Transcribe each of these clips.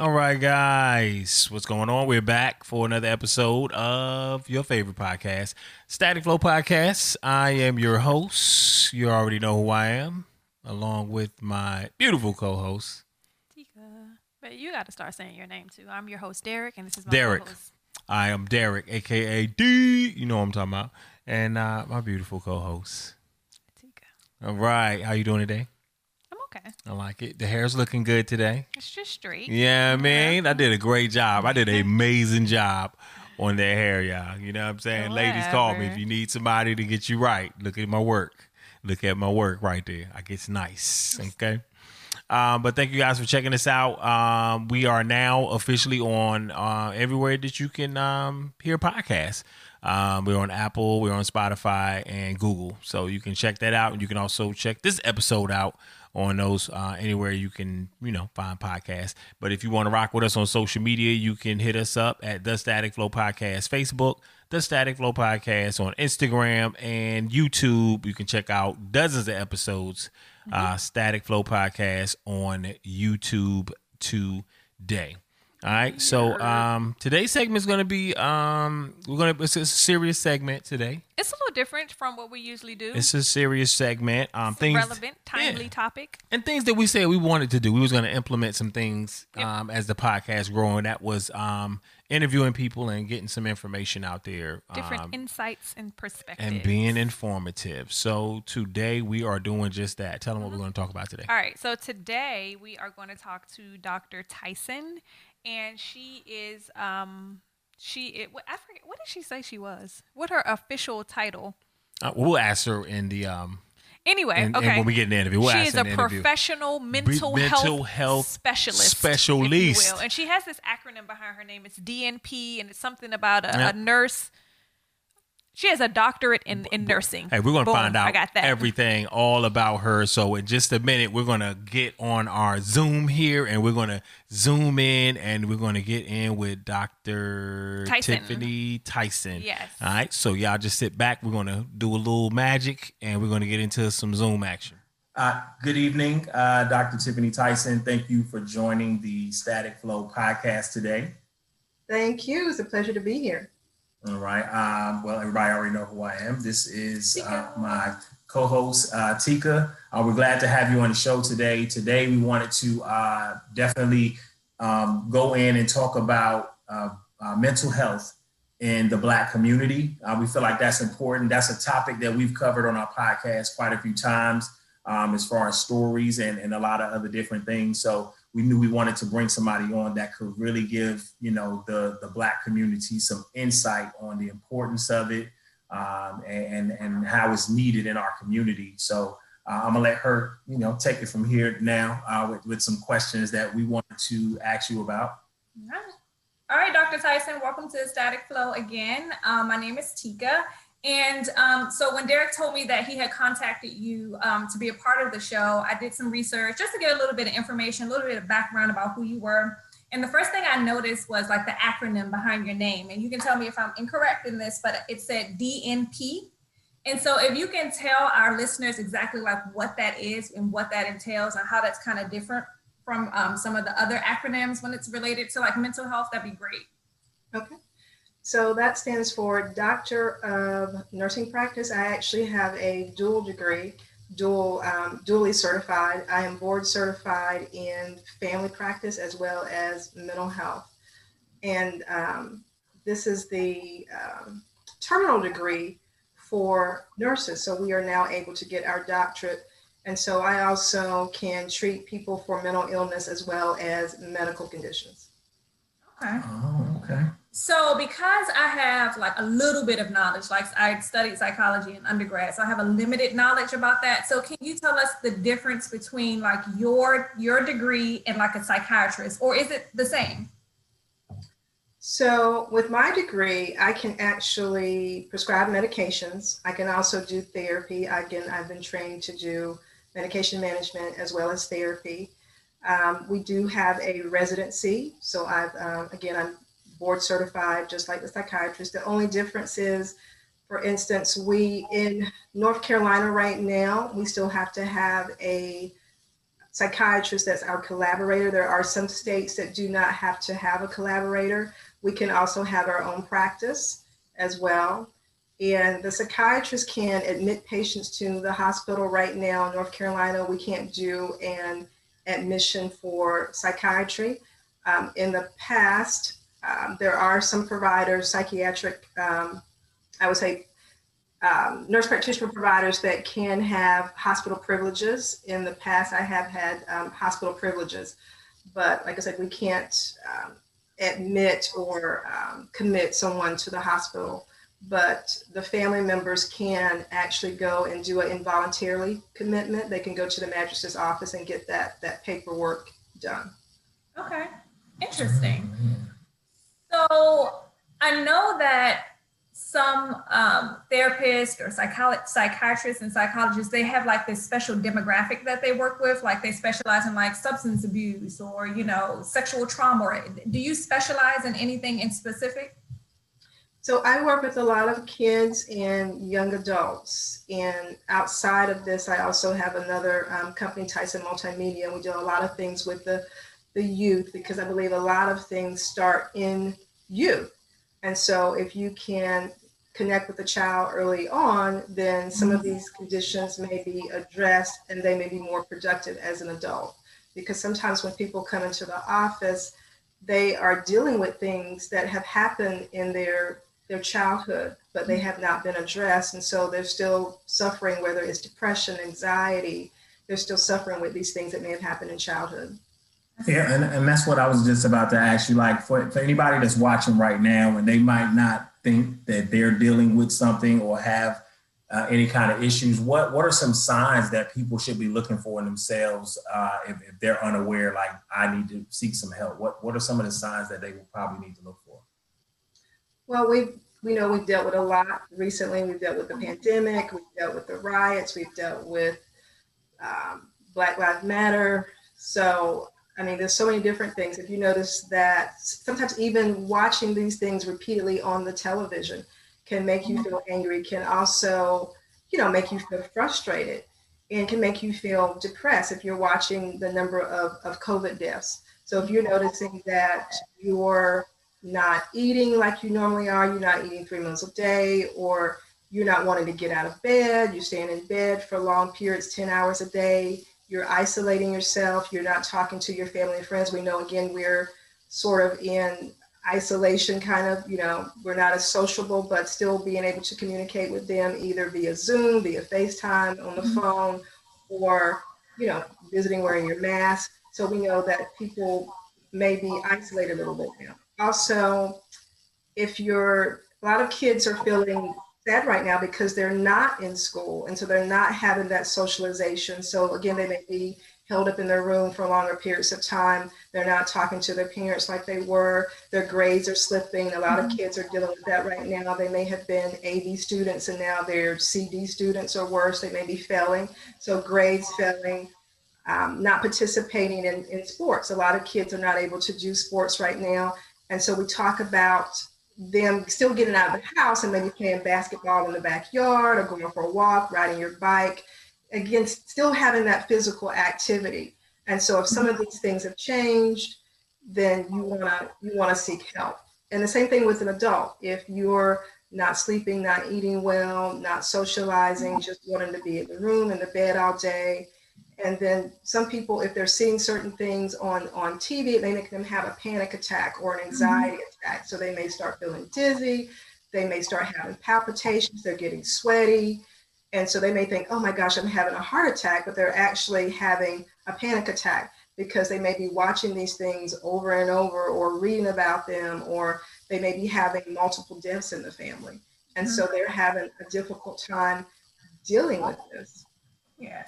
All right, guys, what's going on? We're back for another episode of your favorite podcast, Static Flow Podcast. I am your host. You already know who I am, along with my beautiful co-host, Tika. But you got to start saying your name too. I'm your host, Derek, and this is my Derek. co-host. I am Derek, aka D. You know what I'm talking about, and uh, my beautiful co-host. Tika. All right, how you doing today? Okay. I like it. The hair's looking good today. It's just straight. Yeah, I mean, I did a great job. I did an amazing job on that hair, y'all. You know what I'm saying? Ladies, call me if you need somebody to get you right. Look at my work. Look at my work right there. I gets nice. Okay. Um, but thank you guys for checking us out. Um, we are now officially on uh, everywhere that you can um, hear podcasts. Um, we're on Apple, we're on Spotify, and Google. So you can check that out. And you can also check this episode out on those uh, anywhere you can, you know, find podcasts. But if you want to rock with us on social media, you can hit us up at the Static Flow Podcast Facebook, the Static Flow Podcast on Instagram and YouTube. You can check out dozens of episodes, uh, Static Flow Podcast on YouTube today. All right. So um, today's segment is going to be um, we're going to it's a serious segment today. It's a little different from what we usually do. It's a serious segment. Um, It's things relevant, timely Yeah. topic. and things that we said we wanted to do. We was going to implement some things Yep. um, as the podcast growing. That was um, interviewing people and getting some information out there. Different um, insights and perspectives. and being informative. So today we are doing just that. Tell them what we're going to talk about today. All right. So today we are going to talk to Dr. Tyson, and she is um she it, what- I forget what did she say she was? What her official title? Uh, we'll ask her in the um Anyway, in, okay. when we get in the interview. We'll she is a in the interview. professional mental, mental health, health specialist, if you specialist. will. and she has this acronym behind her name. It's DNP, and it's something about a, Yep. a nurse. She has a doctorate in, in nursing. Hey, we're gonna Boom, find out I got that. everything all about her. So in just a minute, we're gonna get on our Zoom here, and we're gonna zoom in, and we're gonna get in with Dr. Tyson. Tiffany Tyson. Yes. All right. So y'all just sit back. We're gonna do a little magic, and we're gonna get into some Zoom action. Uh, good evening, uh, Dr. Tiffany Tyson. Thank you for joining the Static Flow podcast today. Thank you. It's a pleasure to be here. All right. Um, well, everybody already know who I am. This is uh, my co-host uh, Tika. Uh, we're glad to have you on the show today. Today, we wanted to uh, definitely um, go in and talk about uh, uh, mental health in the Black community. Uh, we feel like that's important. That's a topic that we've covered on our podcast quite a few times, um, as far as stories and, and a lot of other different things. So we knew we wanted to bring somebody on that could really give you know the the black community some insight on the importance of it um, and and how it's needed in our community so uh, i'm gonna let her you know take it from here now uh, with, with some questions that we wanted to ask you about All right. All right, Dr. Tyson, welcome to Static Flow again. Um, my name is Tika. And um, so when Derek told me that he had contacted you um, to be a part of the show, I did some research just to get a little bit of information, a little bit of background about who you were. And the first thing I noticed was like the acronym behind your name. And you can tell me if I'm incorrect in this, but it said DNP. And so if you can tell our listeners exactly like what that is and what that entails and how that's kind of different from um, some of the other acronyms when it's related to like mental health, that'd be great. Okay. So that stands for Doctor of Nursing Practice. I actually have a dual degree, dual, um, dually certified. I am board certified in family practice as well as mental health. And um, this is the um, terminal degree for nurses. So we are now able to get our doctorate. And so I also can treat people for mental illness as well as medical conditions. Okay. oh okay So because I have like a little bit of knowledge, like I studied psychology in undergrad, so I have a limited knowledge about that. So can you tell us the difference between like your your degree and like a psychiatrist, or is it the same? So, with my degree, I can actually prescribe medications. I can also do therapy. Again, I've been trained to do medication management as well as therapy. Um, we do have a residency. So, I've, um, again, I'm board certified, just like the psychiatrist. The only difference is, for instance, we in North Carolina right now, we still have to have a psychiatrist that's our collaborator. There are some states that do not have to have a collaborator. We can also have our own practice as well. And the psychiatrist can admit patients to the hospital right now in North Carolina. We can't do an admission for psychiatry. Um, in the past, um, there are some providers, psychiatric, um, I would say, um, nurse practitioner providers that can have hospital privileges. In the past, I have had um, hospital privileges, but like I said, we can't um, admit or commit someone to the hospital but the family members can actually go and do an involuntarily commitment. They can go to the magistrate's office and get that that paperwork done. Okay, interesting. So I know that some um, therapists or psycholo- psychiatrists and psychologists they have like this special demographic that they work with like they specialize in like substance abuse or you know sexual trauma do you specialize in anything in specific so I work with a lot of kids and young adults. And outside of this, I also have another um, company, Tyson Multimedia. We do a lot of things with the, the youth because I believe a lot of things start in youth. And so if you can connect with the child early on, then some of these conditions may be addressed and they may be more productive as an adult. Because sometimes when people come into the office, they are dealing with things that have happened in their their childhood, but they have not been addressed. And so they're still suffering, whether it's depression, anxiety, they're still suffering with these things that may have happened in childhood. Yeah, and, and that's what I was just about to ask you. Like for, for anybody that's watching right now and they might not think that they're dealing with something or have uh, any kind of issues, what what are some signs that people should be looking for in themselves uh, if, if they're unaware, like I need to seek some help? What what are some of the signs that they will probably need to look for? Well, we've we know we've dealt with a lot recently. We've dealt with the pandemic. We've dealt with the riots. We've dealt with um, Black Lives Matter. So I mean, there's so many different things. If you notice that sometimes even watching these things repeatedly on the television can make you feel angry, can also, you know, make you feel frustrated and can make you feel depressed if you're watching the number of, of COVID deaths. So if you're noticing that your not eating like you normally are, you're not eating three meals a day, or you're not wanting to get out of bed, you're staying in bed for long periods, 10 hours a day, you're isolating yourself, you're not talking to your family and friends. We know again we're sort of in isolation kind of, you know, we're not as sociable, but still being able to communicate with them either via Zoom, via FaceTime, on the mm-hmm. phone, or, you know, visiting wearing your mask. So we know that people may be isolated a little bit now also, if you're, a lot of kids are feeling sad right now because they're not in school. And so they're not having that socialization. So again, they may be held up in their room for longer periods of time. They're not talking to their parents like they were. Their grades are slipping. A lot of mm-hmm. kids are dealing with that right now. They may have been AB students and now they're CD students or worse. They may be failing. So grades failing, um, not participating in, in sports. A lot of kids are not able to do sports right now and so we talk about them still getting out of the house and maybe playing basketball in the backyard or going for a walk, riding your bike. Again, still having that physical activity. And so if some of these things have changed, then you wanna you wanna seek help. And the same thing with an adult. If you're not sleeping, not eating well, not socializing, just wanting to be in the room, in the bed all day, and then some people, if they're seeing certain things on, on TV, it may make them have a panic attack or an anxiety mm-hmm. attack. So they may start feeling dizzy. They may start having palpitations. They're getting sweaty. And so they may think, oh my gosh, I'm having a heart attack, but they're actually having a panic attack because they may be watching these things over and over or reading about them, or they may be having multiple deaths in the family. And mm-hmm. so they're having a difficult time dealing with this. Yeah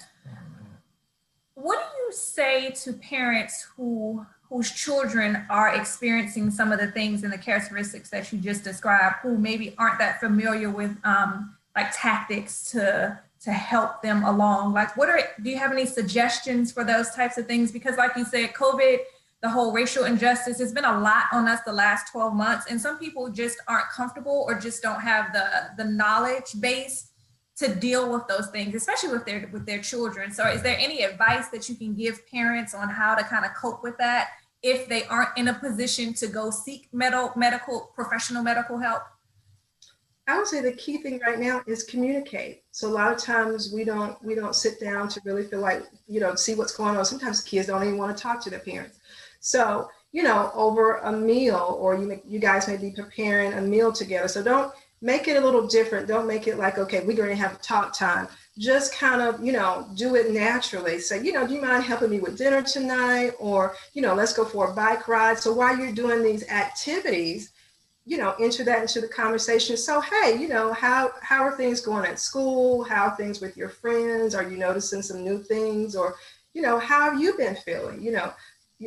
what do you say to parents who whose children are experiencing some of the things and the characteristics that you just described who maybe aren't that familiar with um, like tactics to to help them along? Like what are do you have any suggestions for those types of things? Because like you said covid the whole racial injustice has been a lot on us the last 12 months and some people just aren't comfortable or just don't have the the knowledge base to deal with those things, especially with their with their children. So, is there any advice that you can give parents on how to kind of cope with that if they aren't in a position to go seek medical medical professional medical help? I would say the key thing right now is communicate. So a lot of times we don't we don't sit down to really feel like you know see what's going on. Sometimes kids don't even want to talk to their parents. So you know over a meal or you you guys may be preparing a meal together. So don't make it a little different. Don't make it like okay we're going to have talk time. Just kind of you know do it naturally. Say you know do you mind helping me with dinner tonight or you know let's go for a bike ride. So while you're doing these activities you know, enter that into the conversation. So, hey, you know, how how are things going at school? How are things with your friends? Are you noticing some new things? Or, you know, how have you been feeling? You know,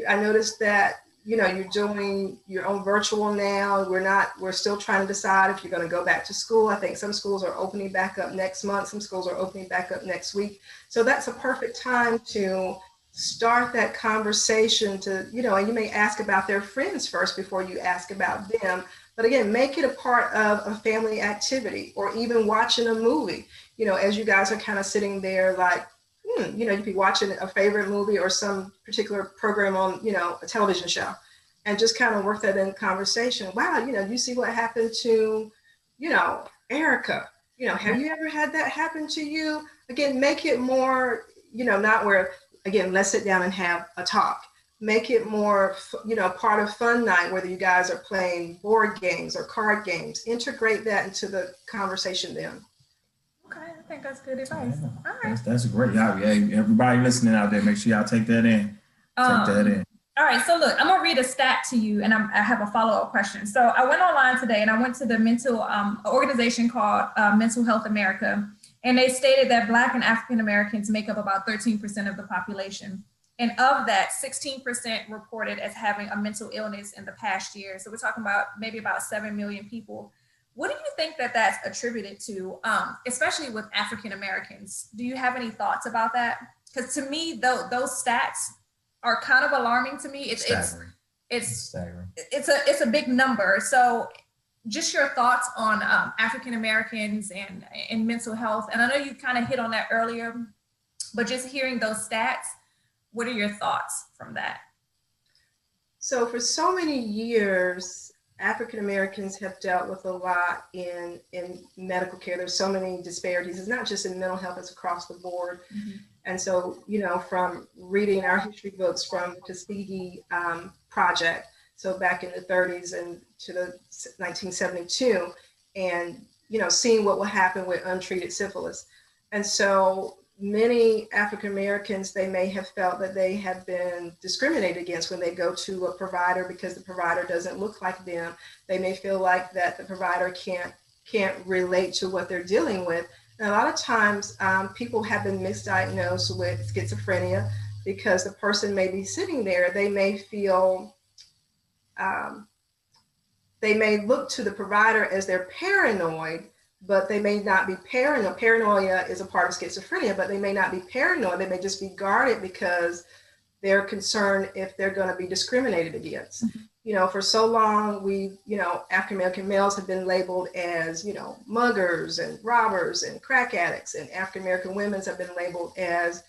I noticed that you know you're doing your own virtual now. We're not. We're still trying to decide if you're going to go back to school. I think some schools are opening back up next month. Some schools are opening back up next week. So that's a perfect time to start that conversation to you know and you may ask about their friends first before you ask about them but again, make it a part of a family activity or even watching a movie. You know, as you guys are kind of sitting there like, hmm, you know, you'd be watching a favorite movie or some particular program on, you know, a television show and just kind of work that in conversation. Wow, you know, you see what happened to, you know, Erica. You know, have you ever had that happen to you? Again, make it more, you know, not where, again, let's sit down and have a talk make it more you know part of fun night whether you guys are playing board games or card games integrate that into the conversation then okay i think that's good advice yeah, all right that's, that's great yeah everybody listening out there make sure y'all take that in um, take that in all right, so look, I'm gonna read a stat to you, and I'm, i have a follow-up question. So I went online today, and I went to the mental um, organization called uh, Mental Health America, and they stated that Black and African Americans make up about 13% of the population. And of that, 16% reported as having a mental illness in the past year. So we're talking about maybe about 7 million people. What do you think that that's attributed to, um, especially with African Americans? Do you have any thoughts about that? Because to me, though, those stats are kind of alarming to me. It's Staggering. it's it's Staggering. it's a it's a big number. So just your thoughts on um, African Americans and and mental health. And I know you kind of hit on that earlier, but just hearing those stats what are your thoughts from that? So, for so many years, African Americans have dealt with a lot in in medical care. There's so many disparities. It's not just in mental health; it's across the board. Mm-hmm. And so, you know, from reading our history books from the Tuskegee um, Project, so back in the 30s and to the 1972, and you know, seeing what will happen with untreated syphilis. And so many African Americans, they may have felt that they have been discriminated against when they go to a provider because the provider doesn't look like them. They may feel like that the provider can't can't relate to what they're dealing with. And a lot of times, um, people have been misdiagnosed with schizophrenia because the person may be sitting there. They may feel um, they may look to the provider as they're paranoid but they may not be paranoid. Paranoia is a part of schizophrenia, but they may not be paranoid. They may just be guarded because they're concerned if they're going to be discriminated against. Mm-hmm. You know, for so long, we, you know, African American males have been labeled as, you know, muggers and robbers and crack addicts, and African American women have been labeled as,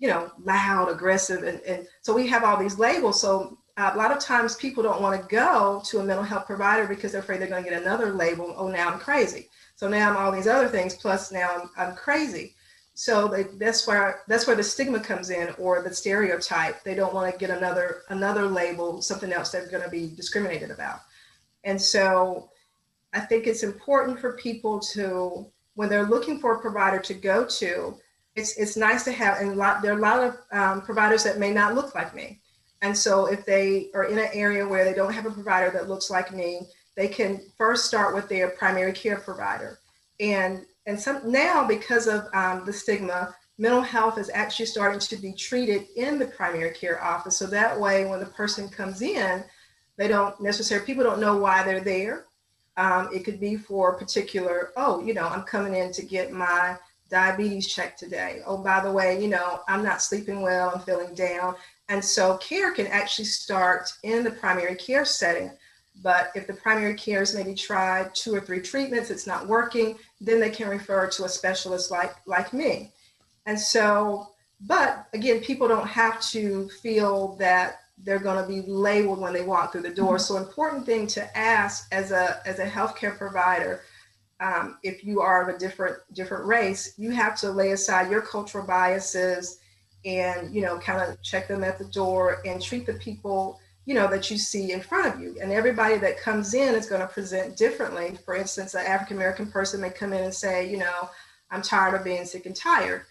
you know, loud, aggressive, and, and so we have all these labels. So a lot of times people don't want to go to a mental health provider because they're afraid they're going to get another label. Oh, now I'm crazy. So now I'm all these other things, plus now I'm, I'm crazy. So they, that's where that's where the stigma comes in, or the stereotype. They don't want to get another another label, something else they're going to be discriminated about. And so I think it's important for people to, when they're looking for a provider to go to, it's it's nice to have. And lot there are a lot of um, providers that may not look like me. And so if they are in an area where they don't have a provider that looks like me, they can first start with their primary care provider. And, and some, now, because of um, the stigma, mental health is actually starting to be treated in the primary care office. So that way, when the person comes in, they don't necessarily, people don't know why they're there. Um, it could be for a particular, oh, you know, I'm coming in to get my diabetes checked today. Oh, by the way, you know, I'm not sleeping well, I'm feeling down. And so care can actually start in the primary care setting But if the primary care is maybe tried two or three treatments, it's not working, then they can refer to a specialist like like me. And so, but again, people don't have to feel that they're going to be labeled when they walk through the door. So important thing to ask as a as a healthcare provider, um, if you are of a different different race, you have to lay aside your cultural biases and you know kind of check them at the door and treat the people you know that you see in front of you. And everybody that comes in is going to present differently. For instance an african american person may come in and say you know i'm tired of being sick and tired.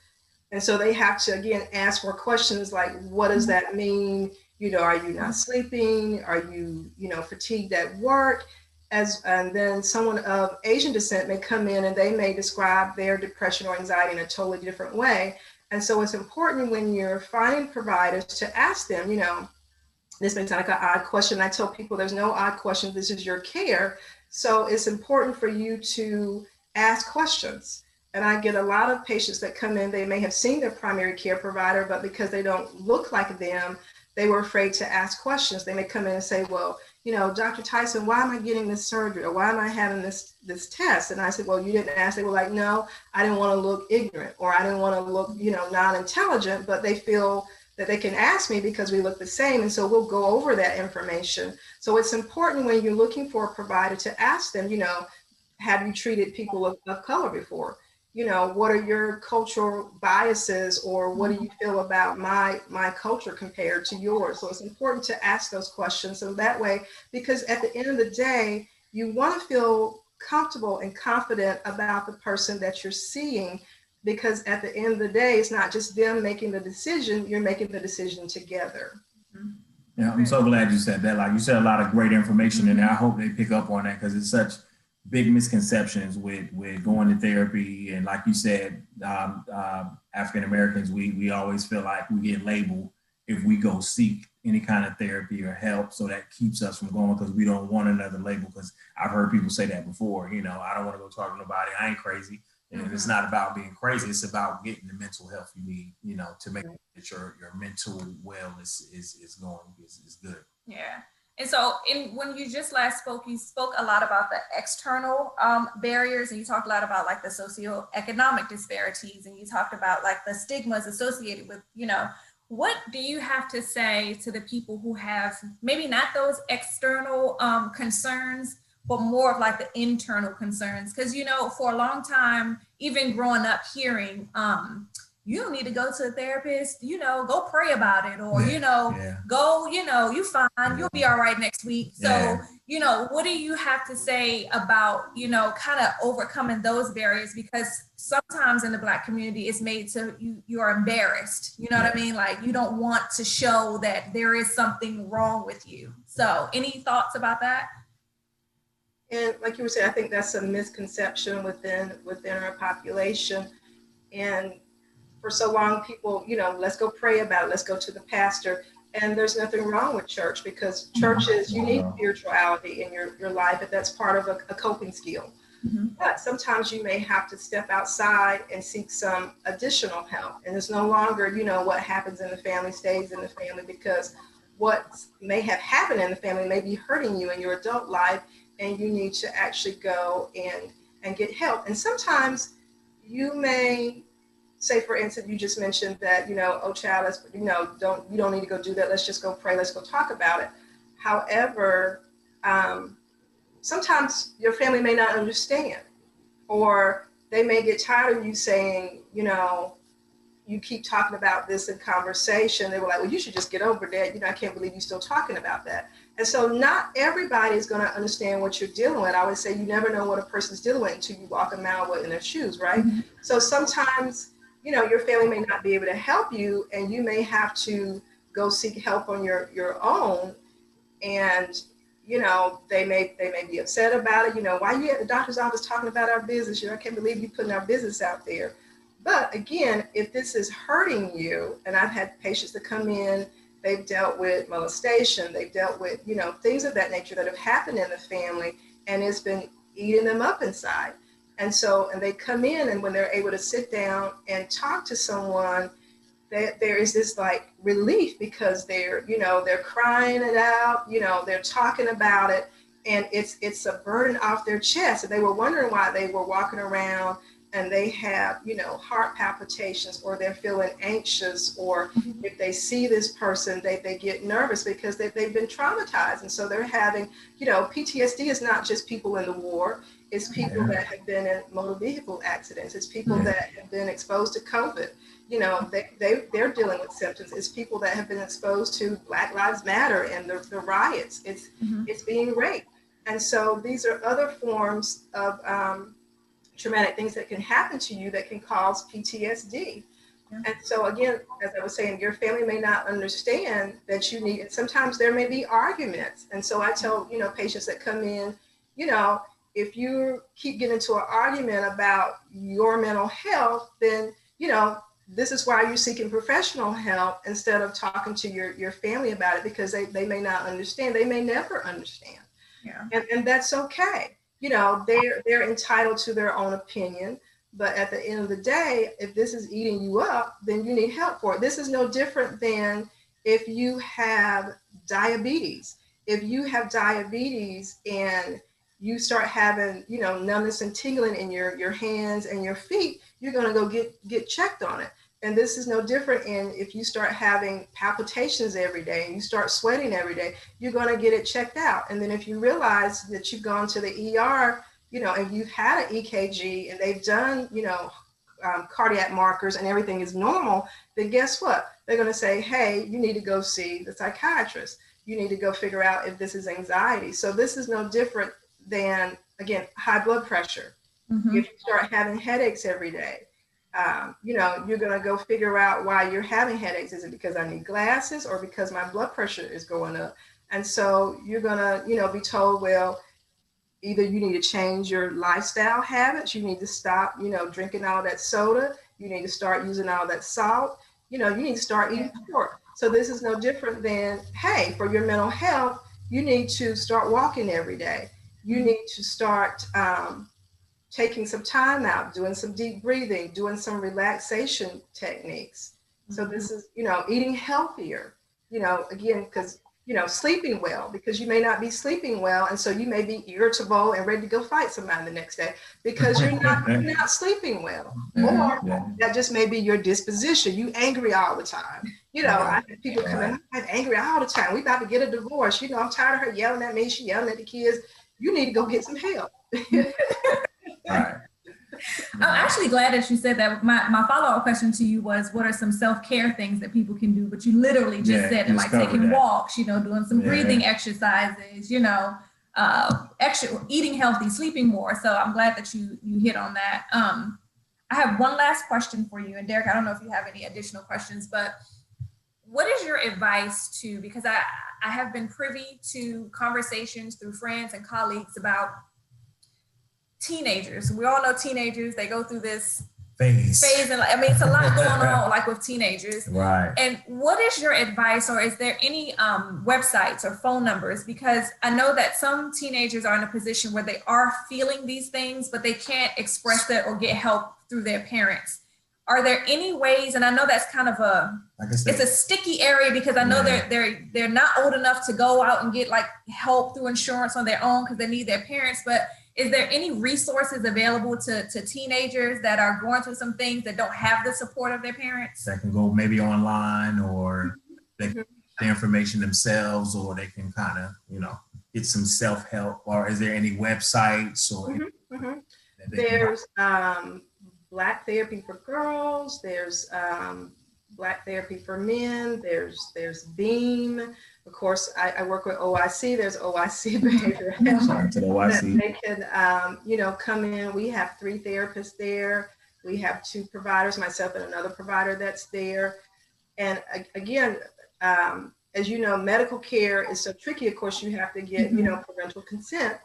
And so they have to again ask more questions like what does mm-hmm. that mean? You know are you not mm-hmm. sleeping? Are you you know fatigued at work? As and then someone of asian descent may come in and they may describe their depression or anxiety in a totally different way. And so it's important when you're finding providers to ask them you know this may sound like an odd question. I tell people there's no odd question. This is your care. So it's important for you to ask questions. And I get a lot of patients that come in, they may have seen their primary care provider, but because they don't look like them, they were afraid to ask questions. They may come in and say, Well, you know, Dr. Tyson, why am I getting this surgery? Or why am I having this this test? And I said, Well, you didn't ask. They were like, No, I didn't want to look ignorant or I didn't want to look, you know, non-intelligent, but they feel that they can ask me because we look the same. And so we'll go over that information. So it's important when you're looking for a provider to ask them, you know, have you treated people of, of color before? You know, what are your cultural biases or what do you feel about my my culture compared to yours? So it's important to ask those questions. So that way, because at the end of the day, you want to feel comfortable and confident about the person that you're seeing because at the end of the day, it's not just them making the decision, you're making the decision together. Yeah, I'm so glad you said that. Like you said, a lot of great information, and I hope they pick up on that because it's such big misconceptions with with going to therapy. And like you said, um, uh, African Americans, we we always feel like we get labeled if we go seek any kind of therapy or help. So that keeps us from going because we don't want another label. Because I've heard people say that before. You know, I don't want to go talk to nobody. I ain't crazy. And mm-hmm. it's not about being crazy. It's about getting the mental health you need, you know, to make sure that your your mental wellness is is going is, is good. Yeah. And so, in when you just last spoke, you spoke a lot about the external um, barriers, and you talked a lot about like the socioeconomic disparities, and you talked about like the stigmas associated with, you know, what do you have to say to the people who have maybe not those external um, concerns, but more of like the internal concerns. Because, you know, for a long time, even growing up hearing, um, you don't need to go to a therapist, you know, go pray about it, or, you know, yeah. go, you know, you fine, you'll be all right next week. So, yeah. you know, what do you have to say about, you know, kind of overcoming those barriers? Because sometimes in the black community, it's made to you, you are embarrassed. You know yeah. what I mean? Like you don't want to show that there is something wrong with you. So, any thoughts about that? And like you were saying, I think that's a misconception within within our population. And for so long, people, you know, let's go pray about it. Let's go to the pastor. And there's nothing wrong with church because church is you need spirituality in your, your life, if that's part of a, a coping skill. Mm-hmm. But sometimes you may have to step outside and seek some additional help. And it's no longer, you know, what happens in the family stays in the family because what may have happened in the family may be hurting you in your adult life and you need to actually go and and get help. And sometimes you may say, for instance, you just mentioned that you know, oh child, let's you know, don't you don't need to go do that. Let's just go pray. Let's go talk about it. However, um, sometimes your family may not understand, or they may get tired of you saying, you know, you keep talking about this in conversation. They were like, well, you should just get over that. You know, I can't believe you're still talking about that. And so not everybody is going to understand what you're dealing with. I would say you never know what a person's dealing with until you walk a mile in their shoes, right? Mm-hmm. So sometimes, you know, your family may not be able to help you and you may have to go seek help on your, your own. And, you know, they may they may be upset about it. You know, why you at the doctor's office talking about our business? You know, I can't believe you putting our business out there. But again, if this is hurting you, and I've had patients that come in They've dealt with molestation. They've dealt with, you know, things of that nature that have happened in the family and it's been eating them up inside. And so, and they come in and when they're able to sit down and talk to someone, they, there is this like relief because they're, you know, they're crying it out, you know, they're talking about it and it's it's a burden off their chest. And they were wondering why they were walking around and they have, you know, heart palpitations or they're feeling anxious or mm-hmm. if they see this person, they, they get nervous because they, they've been traumatized. And so they're having, you know, PTSD is not just people in the war. It's people yeah. that have been in motor vehicle accidents. It's people yeah. that have been exposed to COVID. You know, they, they, they're dealing with symptoms. It's people that have been exposed to Black Lives Matter and the, the riots. It's, mm-hmm. it's being raped. And so these are other forms of um, traumatic things that can happen to you that can cause PTSD. Yeah. And so again, as I was saying, your family may not understand that you need, and sometimes there may be arguments. And so I tell, you know, patients that come in, you know, if you keep getting into an argument about your mental health, then, you know, this is why you're seeking professional help instead of talking to your, your family about it because they, they may not understand. They may never understand. Yeah. And, and that's okay you know they're they're entitled to their own opinion. But at the end of the day if this is eating you up then you need help for it. This is no different than if you have diabetes. If you have diabetes and you start having you know numbness and tingling in your your hands and your feet you're going to go get get checked on it and this is no different in if you start having palpitations every day and you start sweating every day, you're going to get it checked out. And then if you realize that you've gone to the ER, you know, and you've had an EKG and they've done, you know, um, cardiac markers and everything is normal, then guess what? They're going to say, hey, you need to go see the psychiatrist. You need to go figure out if this is anxiety. So this is no different than, again, high blood pressure. Mm-hmm. If you start having headaches every day, um, you know, you're going to go figure out why you're having headaches. Is it because I need glasses or because my blood pressure is going up? And so you're going to, you know, be told, well, either you need to change your lifestyle habits, you need to stop, you know, drinking all that soda, you need to start using all that salt, you know, you need to start eating pork. So this is no different than, hey, for your mental health, you need to start walking every day. You need to start um, taking some time out, doing some deep breathing, doing some relaxation techniques. So this mm-hmm. is, you know, eating healthier, you know, again, because, you know, sleeping well, because you may not be sleeping well. And so you may be irritable and ready to go fight somebody the next day because you're not, you're not sleeping well. Or yeah. that just may be your disposition. You angry all the time. You know, I have people coming, I'm angry all the time. We about to get a divorce. You know, I'm tired of her yelling at me. She yelling at the kids. You need to go get some help. I'm actually glad that you said that. My, my follow up question to you was what are some self care things that people can do? But you literally just yeah, said it, like taking that. walks, you know, doing some yeah. breathing exercises, you know, uh, extra, eating healthy, sleeping more. So I'm glad that you you hit on that. Um, I have one last question for you, and Derek, I don't know if you have any additional questions, but what is your advice to because I I have been privy to conversations through friends and colleagues about teenagers. We all know teenagers, they go through this phase. Phase and I mean it's a lot going on like with teenagers. Right. And what is your advice or is there any um, websites or phone numbers? Because I know that some teenagers are in a position where they are feeling these things, but they can't express it or get help through their parents. Are there any ways, and I know that's kind of a it's a sticky area because I know yeah. they're they're they're not old enough to go out and get like help through insurance on their own because they need their parents, but is there any resources available to, to teenagers that are going through some things that don't have the support of their parents? That can go maybe online or they can the information themselves or they can kind of, you know, get some self-help or is there any websites or mm-hmm, mm-hmm. there's um, black therapy for girls there's um, black therapy for men there's there's beam of course, I, I work with OIC. There's OIC behavior. Sorry to the OIC. They can, um, you know, come in. We have three therapists there. We have two providers, myself and another provider that's there. And again, um, as you know, medical care is so tricky. Of course, you have to get, mm-hmm. you know, parental consent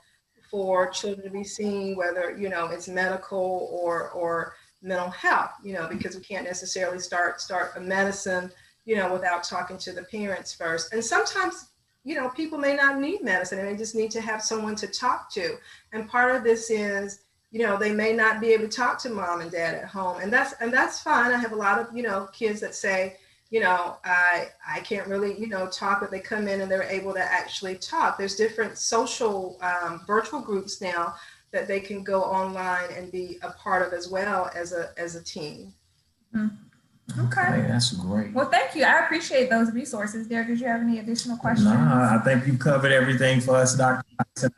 for children to be seen, whether you know it's medical or or mental health. You know, because we can't necessarily start start a medicine you know, without talking to the parents first. And sometimes, you know, people may not need medicine and they just need to have someone to talk to. And part of this is, you know, they may not be able to talk to mom and dad at home. And that's and that's fine. I have a lot of, you know, kids that say, you know, I I can't really, you know, talk, but they come in and they're able to actually talk. There's different social um, virtual groups now that they can go online and be a part of as well as a as a team. Mm-hmm. Okay. Hey, that's great. Well, thank you. I appreciate those resources. Derek, did you have any additional questions? No, I think you covered everything for us, Dr.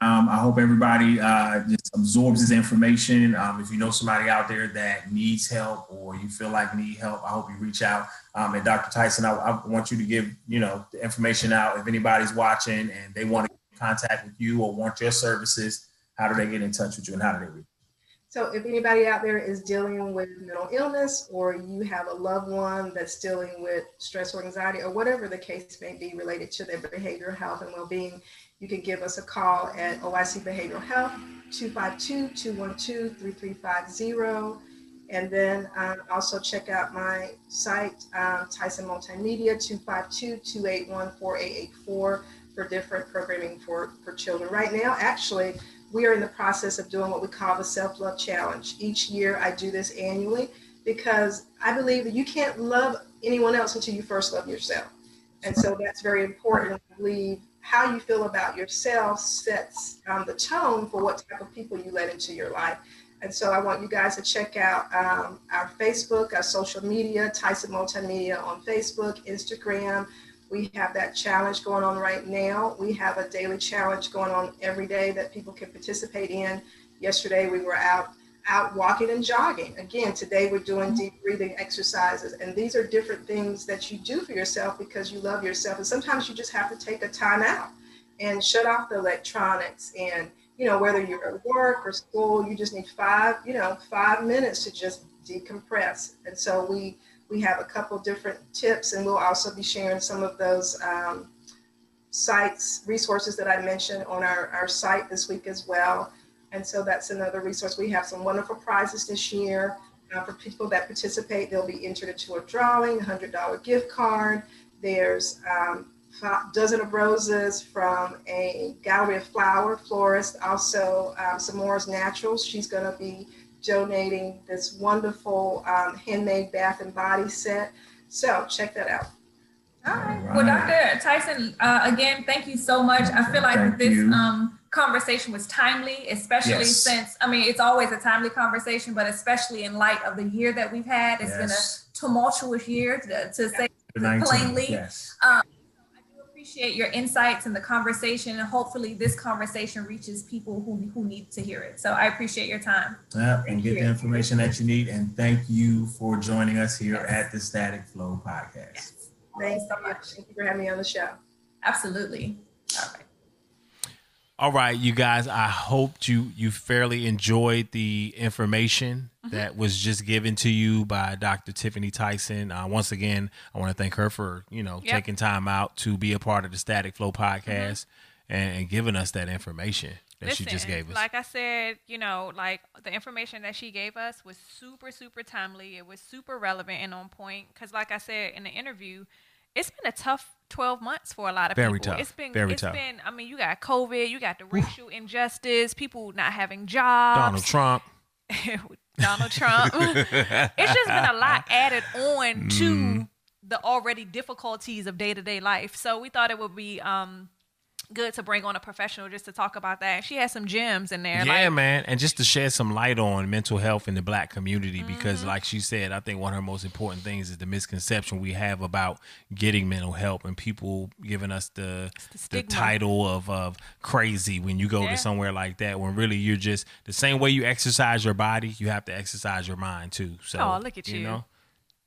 Um, I hope everybody uh, just absorbs this information. Um, if you know somebody out there that needs help or you feel like need help, I hope you reach out. Um, and Dr. Tyson, I, I, want you to give you know the information out. If anybody's watching and they want to get in contact with you or want your services, how do they get in touch with you and how do they reach? So if anybody out there is dealing with mental illness or you have a loved one that's dealing with stress or anxiety or whatever the case may be related to their behavioral health and well-being, you can give us a call at OIC Behavioral Health, 252-212-3350. And then um, also check out my site, um, Tyson Multimedia, 252-281-4884 for different programming for, for children. Right now, actually, we are in the process of doing what we call the self love challenge. Each year, I do this annually because I believe that you can't love anyone else until you first love yourself. And so that's very important. I believe how you feel about yourself sets um, the tone for what type of people you let into your life. And so I want you guys to check out um, our Facebook, our social media, Tyson Multimedia on Facebook, Instagram, we have that challenge going on right now. We have a daily challenge going on every day that people can participate in. Yesterday we were out out walking and jogging. Again, today we're doing deep breathing exercises. And these are different things that you do for yourself because you love yourself. And sometimes you just have to take a time out and shut off the electronics. And, you know, whether you're at work or school, you just need five, you know, five minutes to just decompress. And so we we have a couple different tips, and we'll also be sharing some of those um, sites, resources that I mentioned on our, our site this week as well. And so that's another resource. We have some wonderful prizes this year. Uh, for people that participate, they'll be entered into a drawing, $100 gift card. There's um, a dozen of roses from a gallery of flower florist. Also, um, Samora's Naturals. She's going to be donating this wonderful um, handmade bath and body set. So check that out. All right. All right. Well, Dr. Tyson, uh, again, thank you so much. I feel like thank this um, conversation was timely, especially yes. since, I mean, it's always a timely conversation, but especially in light of the year that we've had. It's yes. been a tumultuous year, to, to say plainly. Yes. Um, appreciate your insights and the conversation, and hopefully this conversation reaches people who, who need to hear it. So I appreciate your time. Yeah, and get you. the information that you need. And thank you for joining us here yes. at the Static Flow podcast. Yes. Thanks so much. Thank you for having me on the show. Absolutely. All right. All right, you guys. I hope you you fairly enjoyed the information mm-hmm. that was just given to you by Dr. Tiffany Tyson. Uh, once again, I want to thank her for you know yep. taking time out to be a part of the Static Flow podcast mm-hmm. and, and, giving us that information that Listen, she just gave us. Like I said, you know, like the information that she gave us was super super timely. It was super relevant and on point. Because, like I said in the interview, it's been a tough 12 months for a lot of Very people. Tough. It's been Very it's tough. been I mean, you got COVID, you got the racial injustice, people not having jobs. Donald Trump. Donald Trump. it's just been a lot added on to mm. the already difficulties of day-to-day life. So we thought it would be um good to bring on a professional just to talk about that. She has some gems in there. Yeah, like, man, and just to shed some light on mental health in the black community mm-hmm. because, like she said, I think one of her most important things is the misconception we have about getting mental help and people giving us the the, the, title of of crazy when you go yeah. to somewhere like that. When really you're just the same way you exercise your body, you have to exercise your mind too. So, oh, look at you. You know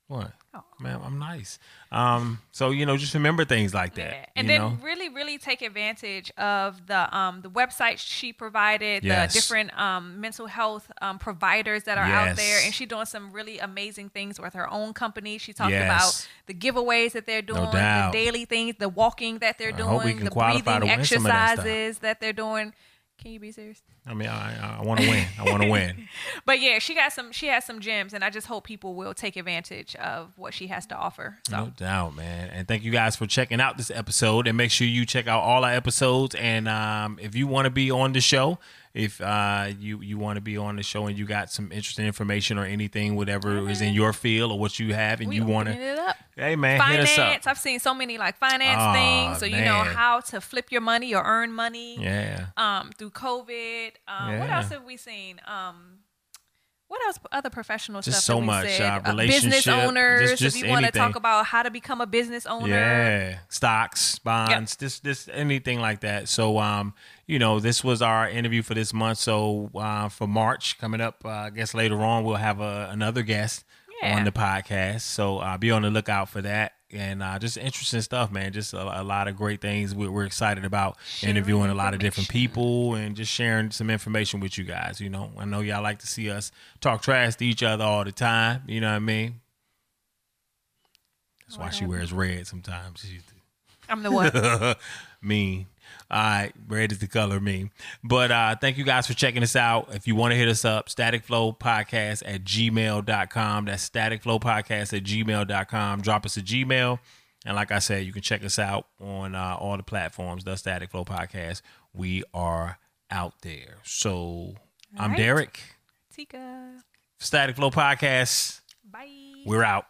what? Oh. Man, I'm nice. Um, so you know, just remember things like that. Yeah. And then know? really, really take advantage of the um the website she provided, yes. the different um mental health um providers that are yes. out there, and she's doing some really amazing things with her own company. She talked yes. about the giveaways that they're doing, no the daily things, the walking that they're doing, the breathing exercises that, that they're doing. Can you be serious? I mean, I, I want to win. I want to win. but yeah, she got some. She has some gems, and I just hope people will take advantage of what she has to offer. So. No doubt, man. And thank you guys for checking out this episode. And make sure you check out all our episodes. And um, if you want to be on the show if uh, you you want to be on the show and you got some interesting information or anything, whatever is in your field or what you have, and we you want to, hey man, finance. I've seen so many like finance oh, things, so you know how to flip your money or earn money. Yeah. Um, through COVID. Um, yeah. what else have we seen? Um what else? Other professional just stuff. so much. Uh, uh, business owners. Just, just if you want to talk about how to become a business owner. Yeah, stocks, bonds, yep. this, this, anything like that. So, um, you know, this was our interview for this month. So, uh, for March coming up, uh, I guess later on we'll have a, another guest yeah. on the podcast. So, uh, be on the lookout for that and uh, just interesting stuff, man. Just a, a lot of great things. We're, we're excited about sharing interviewing a lot of different people and just sharing some information with you guys. You know, I know y'all like to see us talk trash to each other all the time. You know what I mean? That's why she wears red sometimes. I'm the one. mean. All right, red is the color me. But uh, thank you guys for checking us out. If you want to hit us up, Static Flow Podcast at gmail.com. That's Static Flow Podcast at gmail.com. Drop us a Gmail. And like I said, you can check us out on uh, all the platforms, the Static Flow Podcast. We are out there. So all I'm right. Derek. Tika. Static Flow Podcast. Bye. We're out.